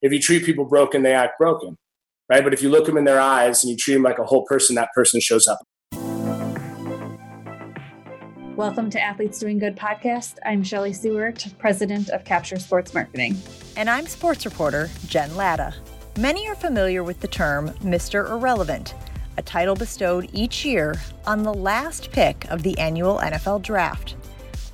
If you treat people broken, they act broken, right? But if you look them in their eyes and you treat them like a whole person, that person shows up. Welcome to Athletes Doing Good podcast. I'm Shelly Seward, president of Capture Sports Marketing. And I'm sports reporter Jen Latta. Many are familiar with the term Mr. Irrelevant, a title bestowed each year on the last pick of the annual NFL draft.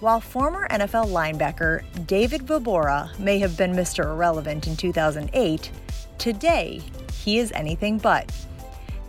While former NFL linebacker David Vobora may have been Mr. Irrelevant in 2008, today he is anything but.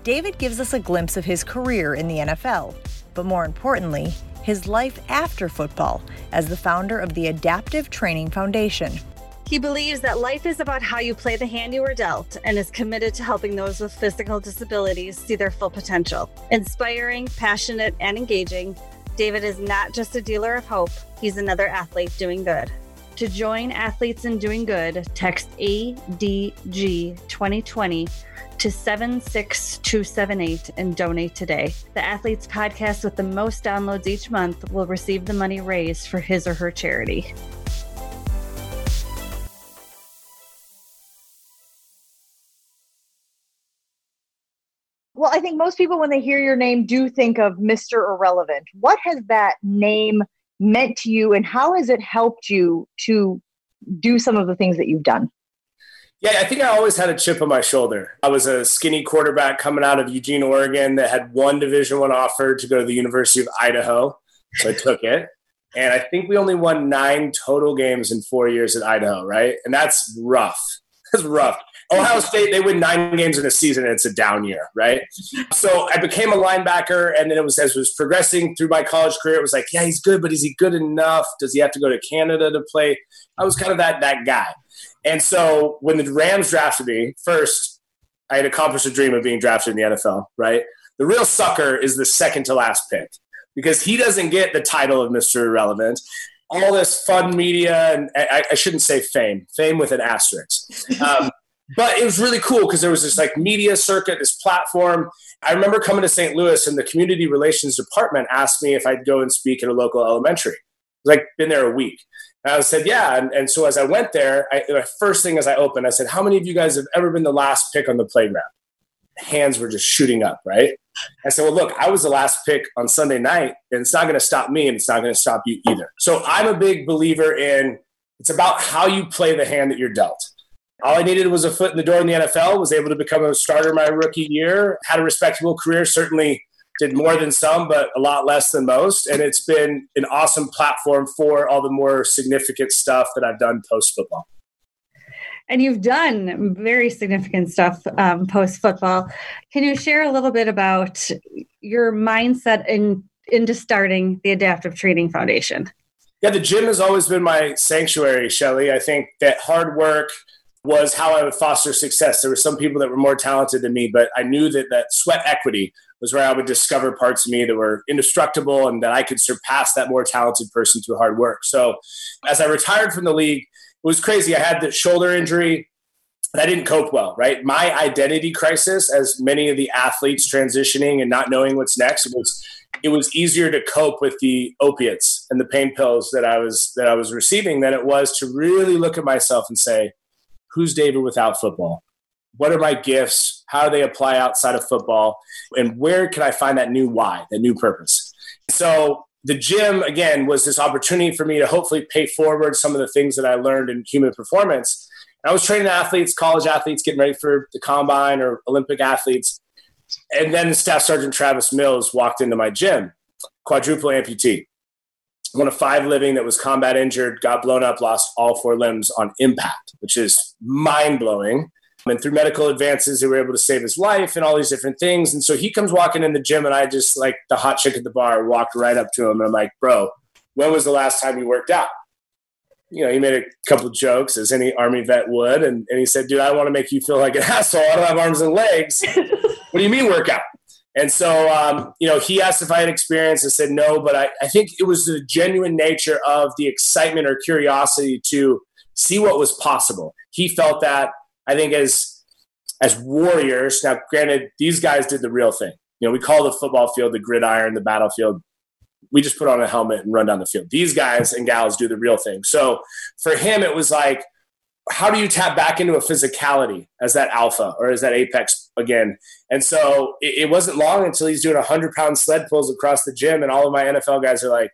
David gives us a glimpse of his career in the NFL, but more importantly, his life after football as the founder of the Adaptive Training Foundation. He believes that life is about how you play the hand you were dealt and is committed to helping those with physical disabilities see their full potential. Inspiring, passionate, and engaging, David is not just a dealer of hope, he's another athlete doing good. To join Athletes in Doing Good, text ADG 2020 to 76278 and donate today. The Athletes podcast with the most downloads each month will receive the money raised for his or her charity. Well, I think most people, when they hear your name, do think of Mr. Irrelevant. What has that name meant to you, and how has it helped you to do some of the things that you've done? Yeah, I think I always had a chip on my shoulder. I was a skinny quarterback coming out of Eugene, Oregon, that had one Division One offer to go to the University of Idaho, so I took it. And I think we only won nine total games in four years at Idaho, right? And that's rough. That's rough. Ohio State, they win nine games in a season and it's a down year, right? So I became a linebacker, and then it was as it was progressing through my college career, it was like, yeah, he's good, but is he good enough? Does he have to go to Canada to play? I was kind of that that guy. And so when the Rams drafted me, first, I had accomplished a dream of being drafted in the NFL, right? The real sucker is the second to last pick because he doesn't get the title of Mr. Irrelevant all this fun media and I, I, shouldn't say fame, fame with an asterisk. Um, but it was really cool because there was this like media circuit, this platform. I remember coming to St. Louis and the community relations department asked me if I'd go and speak at a local elementary. Like been there a week. And I said, yeah. And, and so as I went there, I, the first thing as I opened, I said, how many of you guys have ever been the last pick on the playground? Hands were just shooting up, right? I said, well, look, I was the last pick on Sunday night, and it's not going to stop me, and it's not going to stop you either. So I'm a big believer in it's about how you play the hand that you're dealt all I needed was a foot in the door in the NFL, was able to become a starter my rookie year, had a respectable career, certainly did more than some, but a lot less than most. And it's been an awesome platform for all the more significant stuff that I've done post football. And you've done very significant stuff um, post football. Can you share a little bit about your mindset in, into starting the Adaptive Training Foundation? Yeah, the gym has always been my sanctuary, Shelly. I think that hard work, was how I would foster success. There were some people that were more talented than me, but I knew that that sweat equity was where I would discover parts of me that were indestructible and that I could surpass that more talented person through hard work. So as I retired from the league, it was crazy. I had the shoulder injury. I didn't cope well, right? My identity crisis, as many of the athletes transitioning and not knowing what's next, It was it was easier to cope with the opiates and the pain pills that I was that I was receiving than it was to really look at myself and say, who's David without football? What are my gifts? How do they apply outside of football? And where can I find that new why, that new purpose? So the gym, again, was this opportunity for me to hopefully pay forward some of the things that I learned in human performance. I was training athletes, college athletes getting ready for the combine or Olympic athletes. And then Staff Sergeant Travis Mills walked into my gym, quadruple amputee one of five living that was combat injured, got blown up, lost all four limbs on impact, which is mind blowing. And through medical advances, they were able to save his life and all these different things. And so he comes walking in the gym, and I just like the hot chick at the bar walked right up to him, and I'm like, "Bro, when was the last time you worked out?" You know, he made a couple jokes as any army vet would, and, and he said, "Dude, I want to make you feel like an asshole. I don't have arms and legs. what do you mean workout?" And so, um, you know, he asked if I had experience. I said no, but I, I think it was the genuine nature of the excitement or curiosity to see what was possible. He felt that, I think, as as warriors. Now, granted, these guys did the real thing. You know, we call the football field the gridiron, the battlefield. We just put on a helmet and run down the field. These guys and gals do the real thing. So for him, it was like how do you tap back into a physicality as that alpha or as that apex again? And so it, it wasn't long until he's doing 100 pound sled pulls across the gym, and all of my NFL guys are like,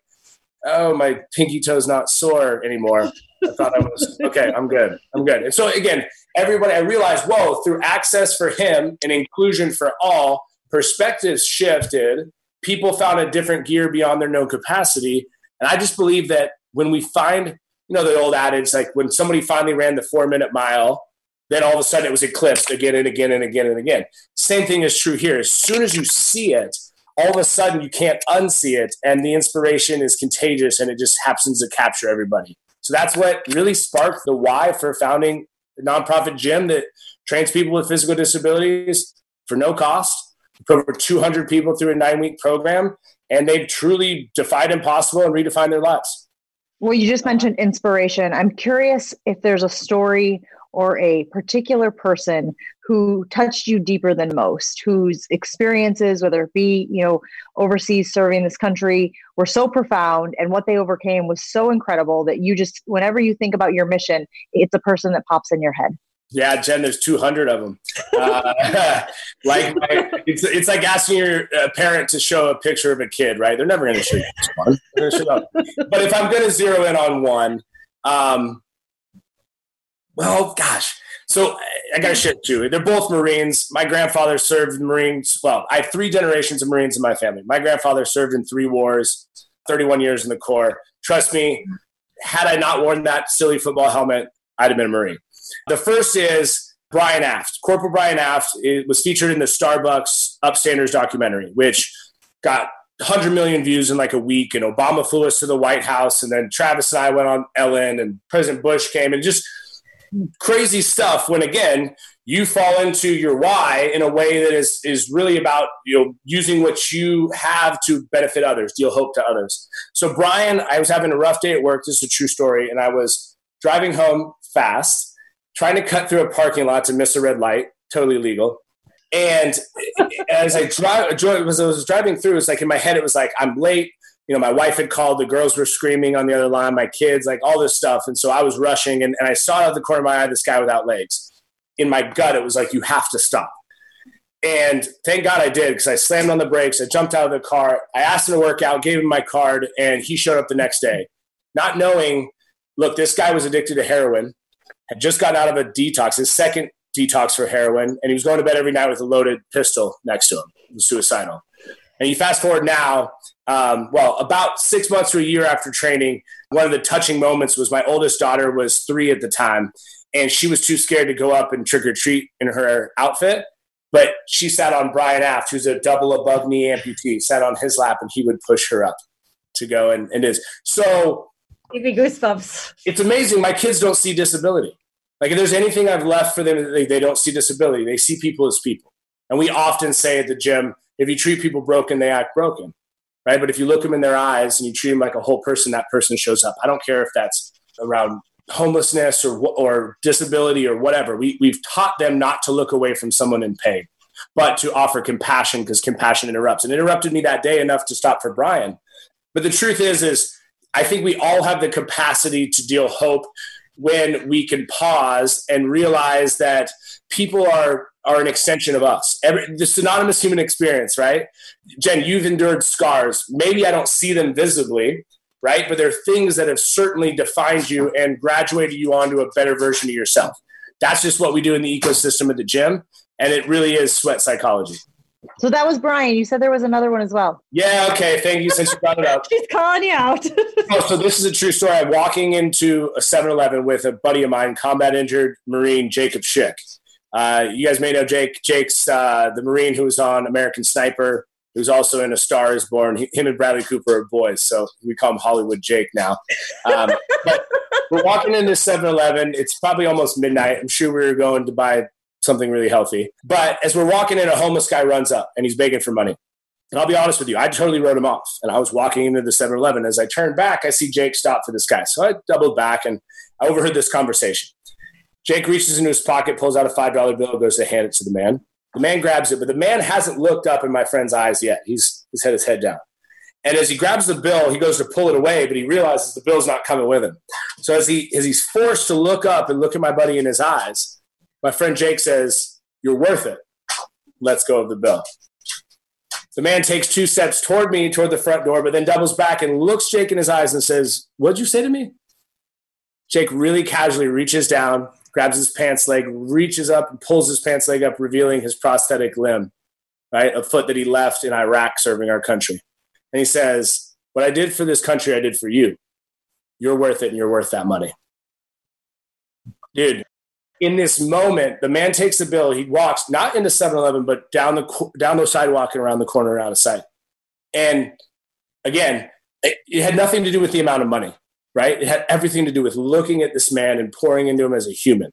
oh, my pinky toe's not sore anymore. I thought I was okay. I'm good. I'm good. And so again, everybody, I realized, whoa, through access for him and inclusion for all, perspectives shifted. People found a different gear beyond their known capacity, and I just believe that when we find you know the old adage like when somebody finally ran the four minute mile then all of a sudden it was eclipsed again and again and again and again. Same thing is true here. As soon as you see it all of a sudden you can't unsee it and the inspiration is contagious and it just happens to capture everybody. So that's what really sparked the why for founding a nonprofit gym that trains people with physical disabilities for no cost put over 200 people through a nine week program and they've truly defied impossible and redefined their lives well, you just mentioned inspiration. I'm curious if there's a story or a particular person who touched you deeper than most, whose experiences, whether it be, you know, overseas serving this country, were so profound and what they overcame was so incredible that you just, whenever you think about your mission, it's a person that pops in your head. Yeah, Jen, there's 200 of them. Uh, like, it's, it's like asking your uh, parent to show a picture of a kid, right? They're never going to show you one. But if I'm going to zero in on one, um, well, gosh. So I got to share too. They're both Marines. My grandfather served in Marines. Well, I have three generations of Marines in my family. My grandfather served in three wars, 31 years in the Corps. Trust me, had I not worn that silly football helmet, I'd have been a Marine. The first is Brian Aft. Corporal Brian Aft was featured in the Starbucks Upstanders documentary, which got 100 million views in like a week. And Obama flew us to the White House. And then Travis and I went on Ellen, and President Bush came, and just crazy stuff. When again, you fall into your why in a way that is is really about you know using what you have to benefit others, deal hope to others. So Brian, I was having a rough day at work. This is a true story, and I was driving home fast trying to cut through a parking lot to miss a red light, totally legal. And as I drive, as I was driving through, it's like in my head, it was like I'm late. You know, my wife had called, the girls were screaming on the other line, my kids, like all this stuff. And so I was rushing, and, and I saw out the corner of my eye this guy without legs. In my gut, it was like, you have to stop. And thank God I did because I slammed on the brakes. I jumped out of the car. I asked him to work out, gave him my card, and he showed up the next day, not knowing, look, this guy was addicted to heroin had just gotten out of a detox, his second detox for heroin, and he was going to bed every night with a loaded pistol next to him. Suicidal. And you fast forward now, um, well, about six months to a year after training, one of the touching moments was my oldest daughter was three at the time, and she was too scared to go up and trick or treat in her outfit. But she sat on Brian Aft, who's a double above knee amputee, sat on his lap, and he would push her up to go and, and is so. Give me goosebumps. It's amazing. My kids don't see disability. Like if there's anything I've left for them, they, they don't see disability. They see people as people. And we often say at the gym, if you treat people broken, they act broken, right? But if you look them in their eyes and you treat them like a whole person, that person shows up. I don't care if that's around homelessness or or disability or whatever. We we've taught them not to look away from someone in pain, but to offer compassion because compassion interrupts. And interrupted me that day enough to stop for Brian. But the truth is, is I think we all have the capacity to deal hope when we can pause and realize that people are are an extension of us. Every, the synonymous human experience, right? Jen, you've endured scars. Maybe I don't see them visibly, right? But they're things that have certainly defined you and graduated you onto a better version of yourself. That's just what we do in the ecosystem of the gym. And it really is sweat psychology. So that was Brian. You said there was another one as well. Yeah. Okay. Thank you. Since you brought it up, she's calling you out. oh, so this is a true story. I'm walking into a 7-Eleven with a buddy of mine, combat injured Marine Jacob Schick. Uh, you guys may know Jake. Jake's uh, the Marine who was on American Sniper. Who's also in A Star Is Born. He, him and Bradley Cooper are boys, so we call him Hollywood Jake now. Um, but we're walking into 7-Eleven. It's probably almost midnight. I'm sure we were going to buy something really healthy. But as we're walking in, a homeless guy runs up and he's begging for money. And I'll be honest with you, I totally wrote him off. And I was walking into the 7 Eleven. As I turned back, I see Jake stop for this guy. So I doubled back and I overheard this conversation. Jake reaches into his pocket, pulls out a $5 bill, goes to hand it to the man. The man grabs it, but the man hasn't looked up in my friend's eyes yet. He's, he's had his head down. And as he grabs the bill, he goes to pull it away, but he realizes the bill's not coming with him. So as he as he's forced to look up and look at my buddy in his eyes, my friend Jake says, "You're worth it." Let's go of the bill. The man takes two steps toward me, toward the front door, but then doubles back and looks Jake in his eyes and says, What'd you say to me? Jake really casually reaches down, grabs his pants leg, reaches up and pulls his pants leg up, revealing his prosthetic limb, right? A foot that he left in Iraq serving our country. And he says, What I did for this country, I did for you. You're worth it and you're worth that money. Dude, in this moment, the man takes the bill. He walks not into 7-Eleven, but down the down the sidewalk and around the corner out of sight. And again, it, it, had nothing to do with the amount of money, right? It had everything to do with looking at this man and pouring into him as a human.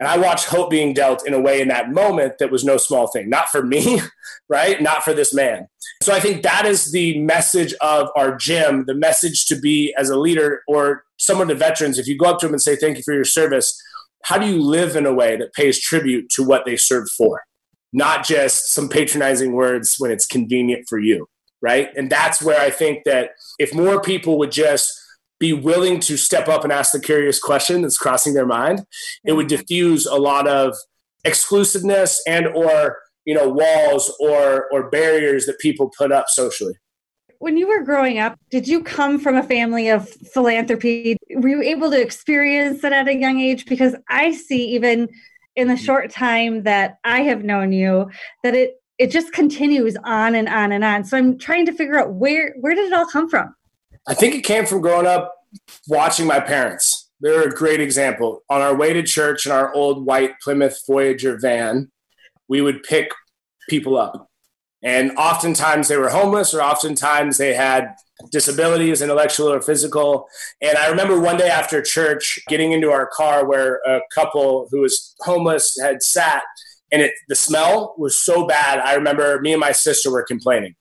And I watched hope being dealt in a way in that moment that was no small thing. Not for me, right? Not for this man. So I think that is the message of our gym, the message to be as a leader or someone to veterans. If you go up to them and say, Thank you for your service, how do you live in a way that pays tribute to what they served for? Not just some patronizing words when it's convenient for you, right? And that's where I think that if more people would just be willing to step up and ask the curious question that's crossing their mind, it would diffuse a lot of exclusiveness and or you know walls or or barriers that people put up socially when you were growing up, did you come from a family of philanthropy? Were you able to experience that at a young age? Because I see even in the mm. short time that I have known you that it it just continues on and on and on. So I'm trying to figure out where where did it all come from? I think it came from growing up watching my parents. They're a great example. On our way to church in our old white Plymouth Voyager van, we would pick people up and oftentimes they were homeless, or oftentimes they had disabilities, intellectual or physical. And I remember one day after church getting into our car where a couple who was homeless had sat, and it, the smell was so bad. I remember me and my sister were complaining.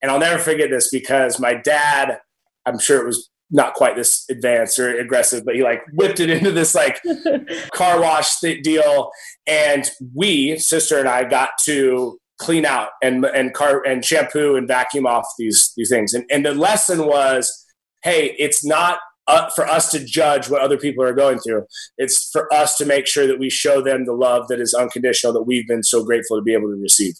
And I'll never forget this because my dad, I'm sure it was not quite this advanced or aggressive, but he like whipped it into this like car wash deal. And we, sister and I, got to clean out and and car and shampoo and vacuum off these these things. And and the lesson was, hey, it's not uh, for us to judge what other people are going through. It's for us to make sure that we show them the love that is unconditional that we've been so grateful to be able to receive.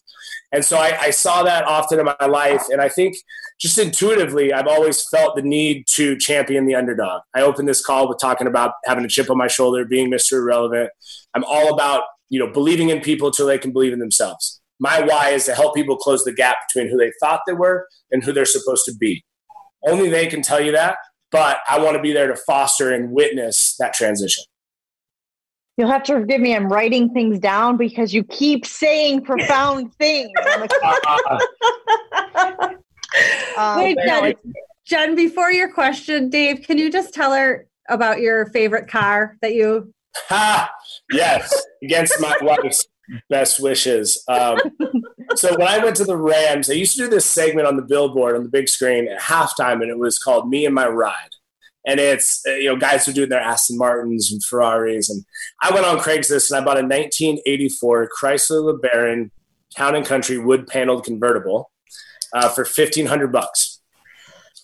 And so I, I saw that often in my life, and I think just intuitively, I've always felt the need to champion the underdog. I opened this call with talking about having a chip on my shoulder, being Mr. Irrelevant. I'm all about you know believing in people till they can believe in themselves my why is to help people close the gap between who they thought they were and who they're supposed to be. Only they can tell you that, but I want to be there to foster and witness that transition. You'll have to forgive me. I'm writing things down because you keep saying profound things. um, Wait, Jen, Jen, before your question, Dave, can you just tell her about your favorite car that you? Ha! Yes, against my wife's best wishes. Um, so when I went to the Rams, I used to do this segment on the billboard on the big screen at halftime, and it was called "Me and My Ride." And it's uh, you know guys were doing their Aston Martins and Ferraris, and I went on Craigslist and I bought a 1984 Chrysler LeBaron Town and Country wood paneled convertible uh, for 1500 bucks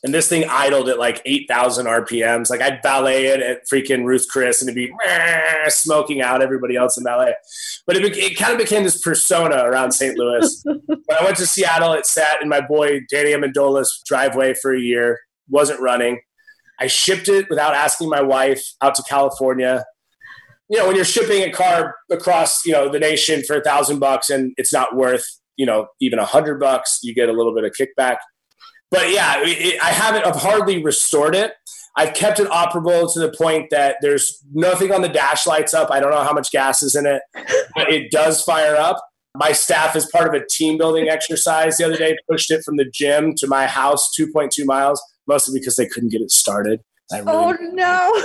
and this thing idled at like 8,000 RPMs. Like I'd ballet it at freaking Ruth Chris and it'd be smoking out everybody else in ballet. But it, it kind of became this persona around St. Louis. when I went to Seattle, it sat in my boy Danny Amendola's driveway for a year, wasn't running. I shipped it without asking my wife out to California. You know, when you're shipping a car across, you know, the nation for a thousand bucks and it's not worth, you know, even a hundred bucks, you get a little bit of kickback but yeah, it, I haven't. I've hardly restored it. I've kept it operable to the point that there's nothing on the dash lights up. I don't know how much gas is in it, but it does fire up. My staff, as part of a team building exercise the other day, pushed it from the gym to my house, 2.2 miles, mostly because they couldn't get it started. Really oh no!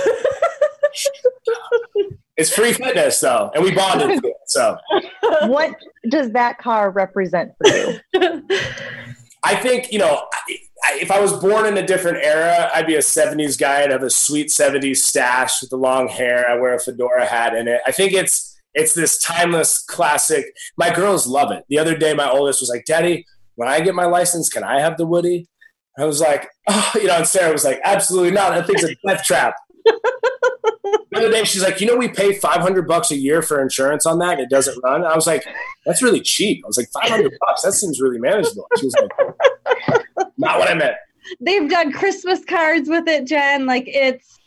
it's free fitness though, and we bonded. It, so, what does that car represent for you? I think, you know, if I was born in a different era, I'd be a 70s guy. I'd have a sweet 70s stash with the long hair. I wear a fedora hat in it. I think it's it's this timeless classic. My girls love it. The other day, my oldest was like, Daddy, when I get my license, can I have the Woody? I was like, oh, you know, and Sarah was like, absolutely not. That thing's a death trap. the other day, she's like, you know, we pay 500 bucks a year for insurance on that. It doesn't run. I was like, that's really cheap. I was like, 500 bucks. That seems really manageable. She was like, not what I meant. They've done Christmas cards with it, Jen. Like it's,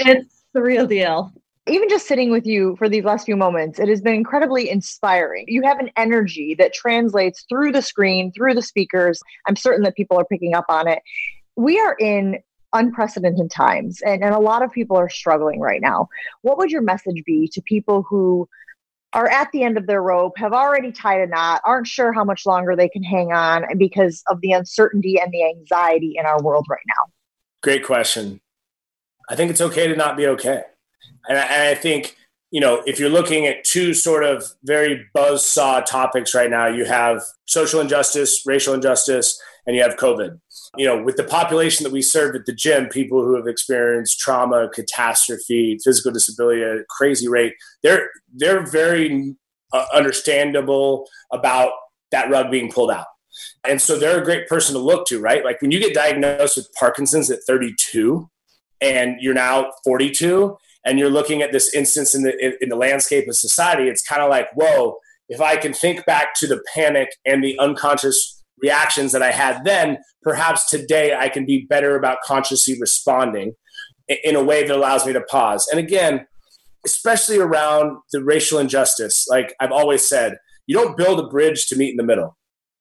it's the real deal even just sitting with you for these last few moments, it has been incredibly inspiring. You have an energy that translates through the screen, through the speakers. I'm certain that people are picking up on it. We are in unprecedented times, and, and a lot of people are struggling right now. What would your message be to people who are at the end of their rope, have already tied a knot, aren't sure how much longer they can hang on because of the uncertainty and the anxiety in our world right now? Great question. I think it's okay to not be okay. And I, and I think, you know, if you're looking at two sort of very buzz saw topics right now, you have social injustice, racial injustice, and you have COVID. You know, with the population that we serve at the gym, people who have experienced trauma, catastrophe, physical disability at a crazy rate, they're they're very uh, understandable about that rug being pulled out. And so they're a great person to look to, right? Like when you get diagnosed with Parkinson's at 32 and you're now 42, and you're looking at this instance in the in, in the landscape of society, it's kind of like, whoa, if I can think back to the panic and the unconscious reactions that I had then, perhaps today I can be better about consciously responding in a way that allows me to pause. And again, especially around the racial injustice, like I've always said, you don't build a bridge to meet in the middle.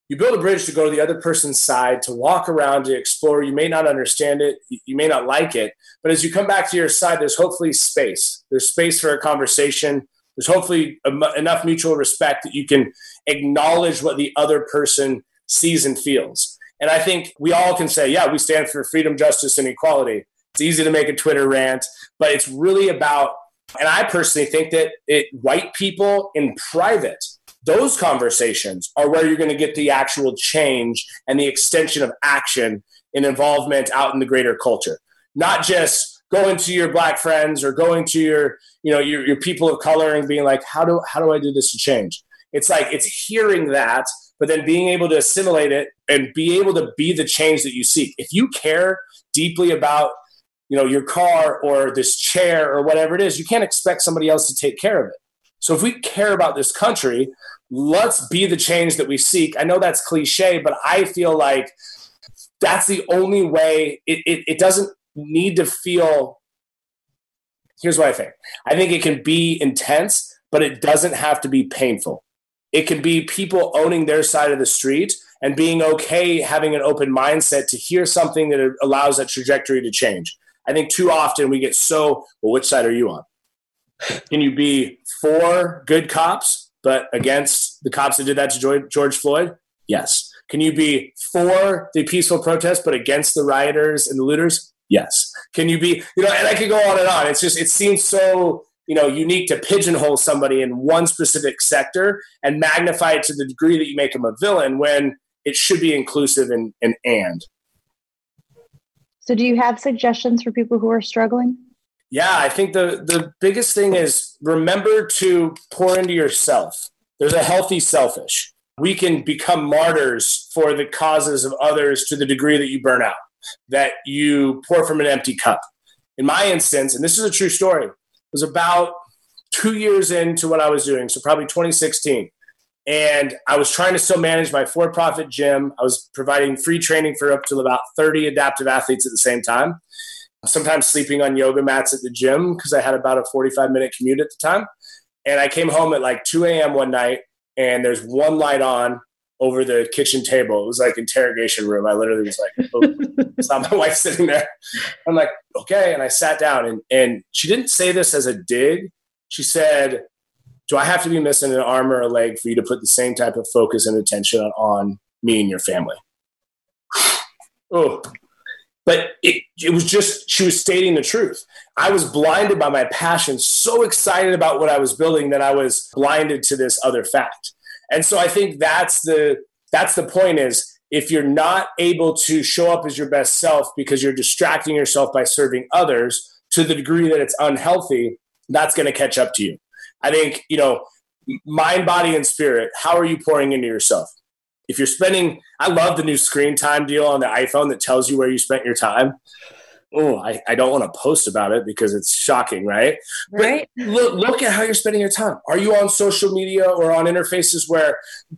You build a bridge to go to the other person's side to walk around to explore. You may not understand it. You may not like it. But as you come back to your side there's hopefully space. There's space for a conversation. There's hopefully enough mutual respect that you can acknowledge what the other person sees and feels and i think we all can say yeah we stand for freedom justice and equality. It's easy to make a twitter rant but it's really about and i personally think that it white people in private those conversations are where you're going to get the actual change and the extension of action and involvement out in the greater culture. Not just going to your black friends or going to your you know your, your people of color and being like how do how do i do this to change? It's like it's hearing that but then being able to assimilate it and be able to be the change that you seek if you care deeply about you know your car or this chair or whatever it is you can't expect somebody else to take care of it so if we care about this country, let's be the change that we seek. I know that's cliche, but I feel like that's the only way. It, it, it doesn't need to feel. Here's what I think I think it can be intense, but it doesn't have to be painful. It can be people owning their side of the street and being okay having an open mindset to hear something that allows that trajectory to change. I think too often we get so, well, which side are you on? Can you be for good cops, but against the cops that did that to George Floyd? Yes. Can you be for the peaceful protest, but against the rioters and the looters? Yes. Can you be, you know, and I could go on and on. It's just, it seems so, you know, unique to pigeonhole somebody in one specific sector and magnify it to the degree that you make them a villain when it should be inclusive and, and, and. So, do you have suggestions for people who are struggling? Yeah, I think the the biggest thing is remember to pour into yourself. There's a healthy selfish. We can become martyrs for the causes of others to the degree that you burn out, that you pour from an empty cup. In my instance, and this is a true story, was about two years into what I was doing, so probably 2016. And I was trying to still manage my for profit gym. I was providing free training for up to about 30 adaptive athletes at the same time sometimes sleeping on yoga mats at the gym because I had about a 45 minute commute at the time. And I came home at like 2 a.m. one night and there's one light on over the kitchen table. It was like interrogation room. I literally was like, oh, saw my wife sitting there. I'm like, okay. And I sat down and, and she didn't say this as a dig. She said, do I have to be missing an arm or a leg for you to put the same type of focus and attention on me and your family? oh, but it, it was just she was stating the truth i was blinded by my passion so excited about what i was building that i was blinded to this other fact and so i think that's the that's the point is if you're not able to show up as your best self because you're distracting yourself by serving others to the degree that it's unhealthy that's going to catch up to you i think you know mind body and spirit how are you pouring into yourself if you're spending, I love the new screen time deal on the iPhone that tells you where you spent your time. Oh, I, I don't want to post about it because it's shocking, right? Right. But look, look at how you're spending your time. Are you on social media or on interfaces where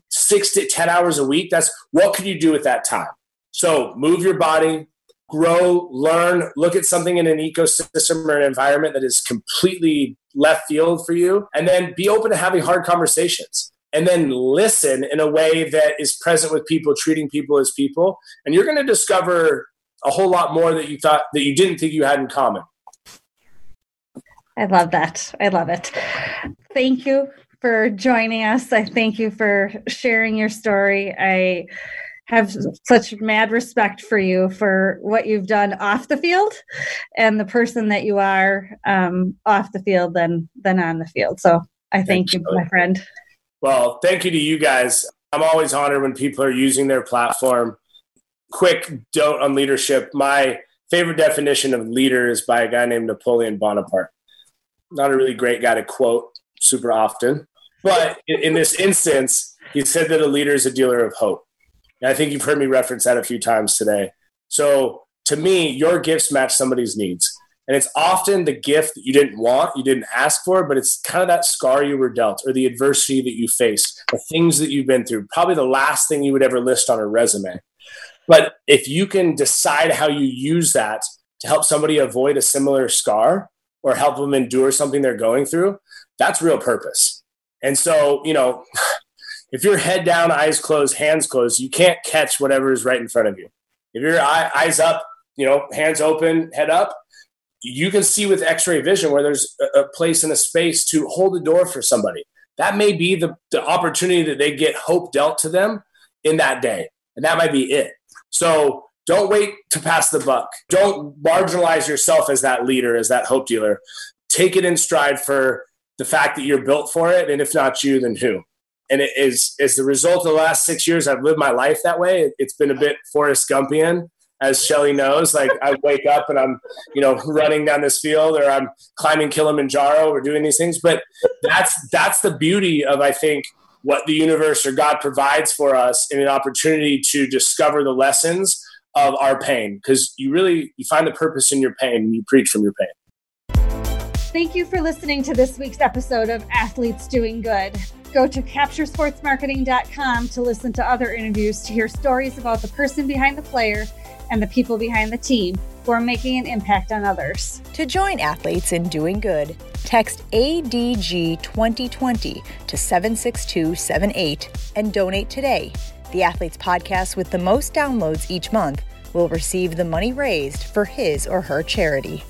six to 10 hours a week? That's what could you do with that time? So move your body, grow, learn, look at something in an ecosystem or an environment that is completely left field for you, and then be open to having hard conversations and then listen in a way that is present with people, treating people as people. And you're going to discover a whole lot more that you thought that you didn't think you had in common. I love that. I love it. Thank you for joining us. I thank you for sharing your story. I have such mad respect for you for what you've done off the field and the person that you are um, off the field than than on the field. So I thank Thanks, you, my friend. Well, thank you to you guys. I'm always honored when people are using their platform. Quick dote on leadership. My favorite definition of leader is by a guy named Napoleon Bonaparte. Not a really great guy to quote super often, but in, in this instance, he said that a leader is a dealer of hope. And I think you've heard me reference that a few times today. So to me, your gifts match somebody's needs. And it's often the gift that you didn't want, you didn't ask for, but it's kind of that scar you were dealt or the adversity that you faced, the things that you've been through, probably the last thing you would ever list on a resume. But if you can decide how you use that to help somebody avoid a similar scar or help them endure something they're going through, that's real purpose. And so, you know, if you're head down, eyes closed, hands closed, you can't catch whatever is right in front of you. If your eyes up, you know, hands open, head up, you can see with x-ray vision where there's a, place in a space to hold a door for somebody that may be the, the opportunity that they get hope dealt to them in that day and that might be it so don't wait to pass the buck don't marginalize yourself as that leader as that hope dealer take it in stride for the fact that you're built for it and if not you then who and it is as the result of the last six years i've lived my life that way it's been a bit forrest gumpian as Shelly knows. Like I wake up and I'm, you know, running down this field or I'm climbing Kilimanjaro or doing these things. But that's that's the beauty of I think what the universe or God provides for us in an opportunity to discover the lessons of our pain. Because you really you find the purpose in your pain and you preach from your pain. Thank you for listening to this week's episode of Athletes Doing Good. Go to capturesportsmarketing.com to listen to other interviews to hear stories about the person behind the player and the people behind the team who are making an impact on others. To join athletes in doing good, text ADG 2020 to 76278 and donate today. The Athletes podcast with the most downloads each month will receive the money raised for his or her charity.